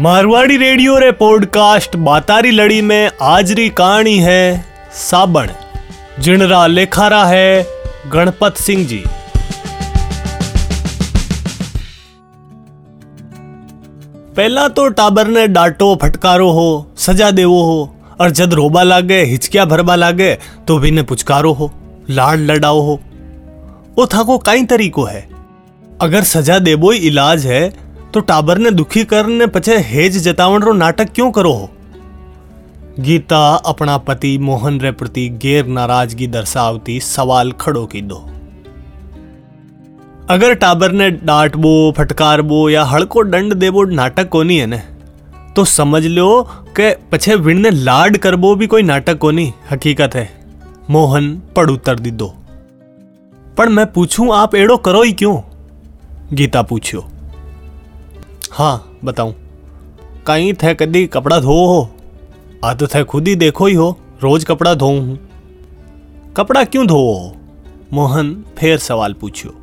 Marwari radio रे podcast बातारी लड़ी में आज री कहानी है साबण जिनरा लेखारा है गणपत सिंह जी। पहला तो टाबर ने डांटो, फटकारो हो, सजा देवो हो, और जद रोबा लागे, हिचकिया भरबा लागे तो भी ने पुचकारो हो, लाड लडाओ हो। वो था को कई तरीको है। अगर सजा देबो ही इलाज है तो टाबर ने दुखी करने पछे हेज जतावण रो नाटक क्यों करो हो? गीता अपना पति मोहन रे प्रति गैर नाराज़गी दर्शावती सवाल खड़ो की दो। अगर टाबर ने डांटबो फटकारबो या हड़को दंड देबो नाटक कोनी है ने तो समझ लो कि पछे विण ने लाड करबो भी कोई नाटक कोनी, हकीकत है। मोहन पड़ उत्तर दी दो। पर ही हाँ बताऊँ। कहीं थे कदी कपड़ा धो हो? आ तो थे खुद ही देखो ही हो, रोज कपड़ा धो हूँ। कपड़ा क्यों धो हो मोहन फिर सवाल पूछियो।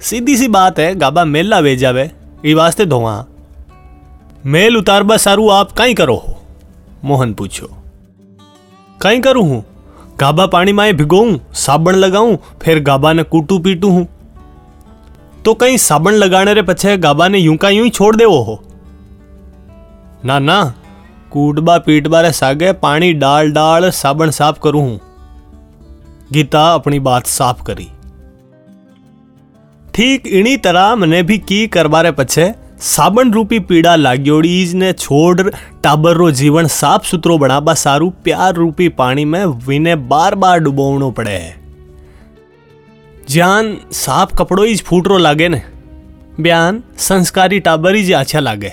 सीधी सी बात है, गाबा मेला वे जावे, ई वास्ते धोवा। मेल उतार उतारबा सारू आप कहीं करो हो? मोहन पूछो कहीं करूँ हूँ? गाबा पानी माए भिगोऊं, साबण लगाऊँ, फिर गाबा ने कूटू पीटू हूँ। तो साबण लगाने रे पछे गाबा ने यूँ का यूँ ही छोड़ देवो हो ना ना कूटबा पीटबा रे सागे पानी डाल डाल साबण साफ़ करूँ हूँ गीता अपनी बात साफ़ करी ठीक इनी तरह मने भी की करबारे पछे साबण रूपी पीड़ा लाग्योड़ीज ने छोड़ टाबर रो जीवन साफ़ सुथरो बनाबा सारू प्यार रूपी पानी में विने बार बार डुबोवनो पड़े है जान साफ़ कपड़ो ही फूटरो लागे ने बयान संस्कारी टाबर ही अच्छा लागे